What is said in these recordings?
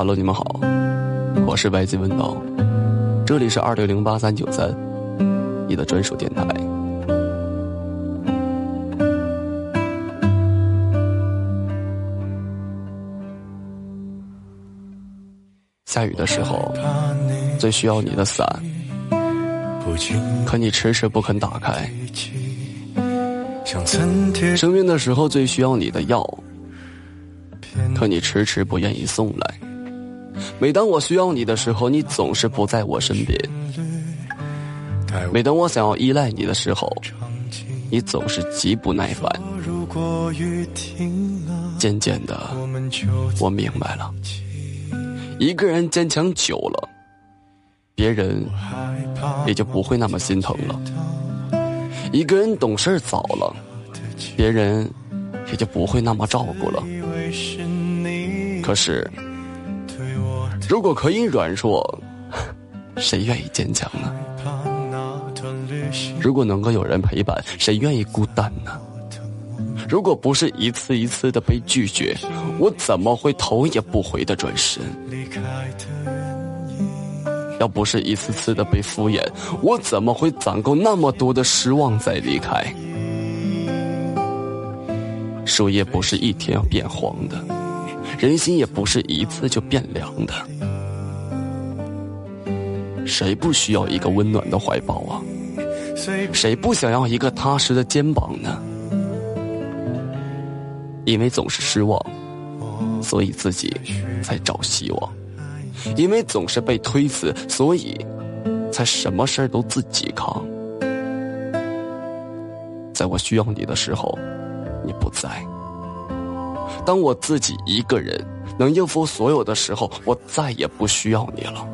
Hello，你们好，我是白吉文道，这里是二六零八三九三，你的专属电台。下雨的时候，最需要你的伞，可你迟迟不肯打开。生病的时候最需要你的药，可你迟迟不愿意送来。每当我需要你的时候，你总是不在我身边。每当我想要依赖你的时候，你总是极不耐烦。渐渐的，我明白了，一个人坚强久了，别人也就不会那么心疼了。一个人懂事早了，别人也就不会那么照顾了。可是，如果可以软弱，谁愿意坚强呢？如果能够有人陪伴，谁愿意孤单呢？如果不是一次一次的被拒绝，我怎么会头也不回的转身？要不是一次次的被敷衍，我怎么会攒够那么多的失望再离开？树叶不是一天要变黄的，人心也不是一次就变凉的。谁不需要一个温暖的怀抱啊？谁不想要一个踏实的肩膀呢？因为总是失望，所以自己才找希望。因为总是被推辞，所以才什么事儿都自己扛。在我需要你的时候，你不在；当我自己一个人能应付所有的时候，我再也不需要你了。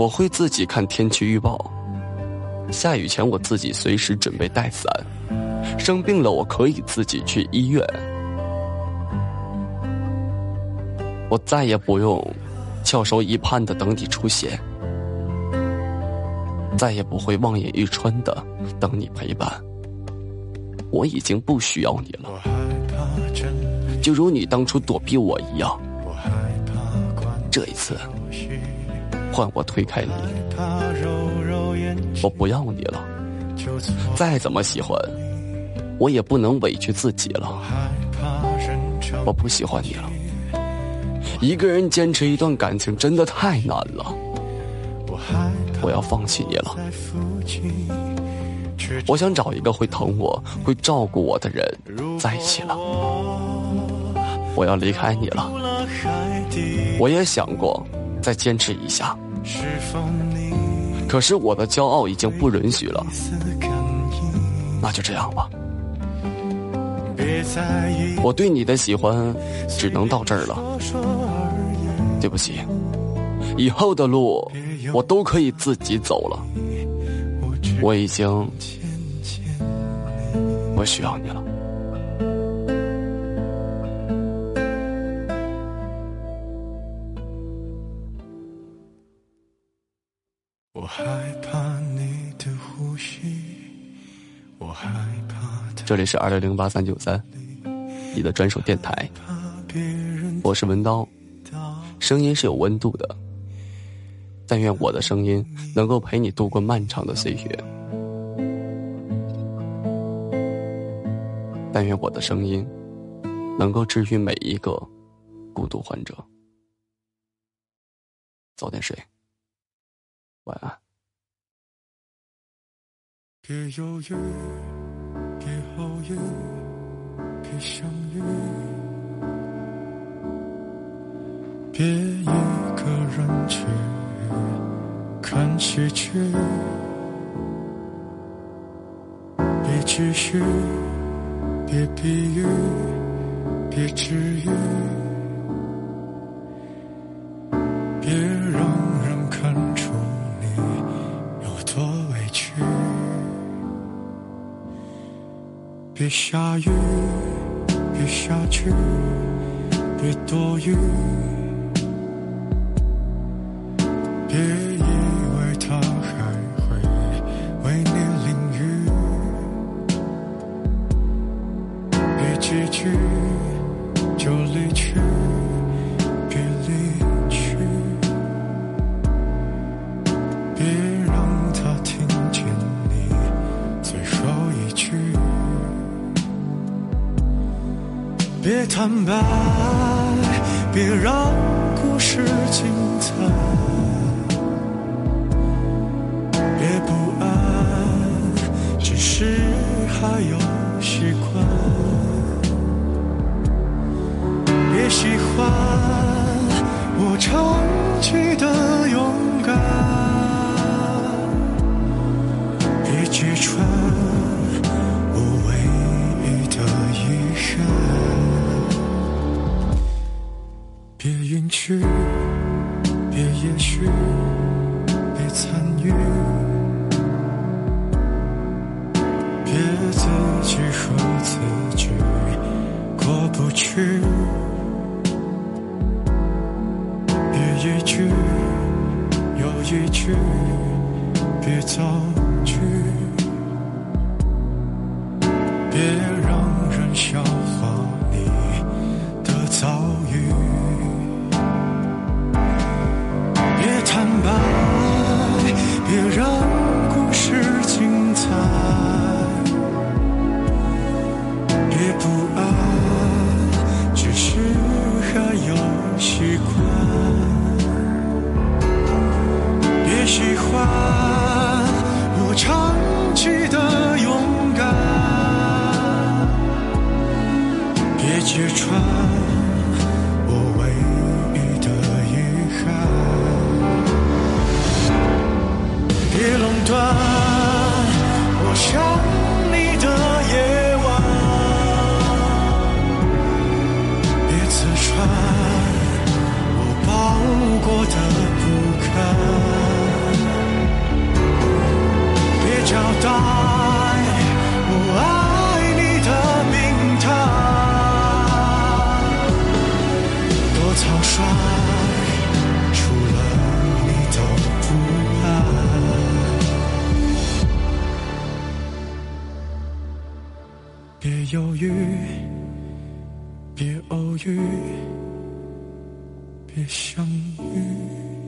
我会自己看天气预报，下雨前我自己随时准备带伞，生病了我可以自己去医院。我再也不用翘首以盼的等你出现，再也不会望眼欲穿的等你陪伴。我已经不需要你了，就如你当初躲避我一样。这一次，换我推开你，我不要你了。再怎么喜欢，我也不能委屈自己了。我不喜欢你了。一个人坚持一段感情真的太难了，我要放弃你了。我想找一个会疼我、会照顾我的人在一起了。我要离开你了。我也想过再坚持一下，可是我的骄傲已经不允许了。那就这样吧。我对你的喜欢只能到这儿了。对不起，以后的路我都可以自己走了。我已经不需要你了。我害怕你的呼吸，我害怕。这里是二六零八三九三，你的专属电台。我是文刀。声音是有温度的，但愿我的声音能够陪你度过漫长的岁月。但愿我的声音能够治愈每一个孤独患者。早点睡，晚安。别犹豫，别后悔，别相遇。别一个人去看喜剧，别继续，别比喻，别治愈，下雨，别下去，别多雨。别坦白，别让故事精彩，别不安，只是还有习惯。别喜欢我长期的勇敢，别揭穿别允许，别也许，别参与，别自己和自己过不去，别一句又一句，别造句，不安，只是还有习惯。别喜欢我长期的勇敢，别揭穿别犹豫，别偶遇，别相遇。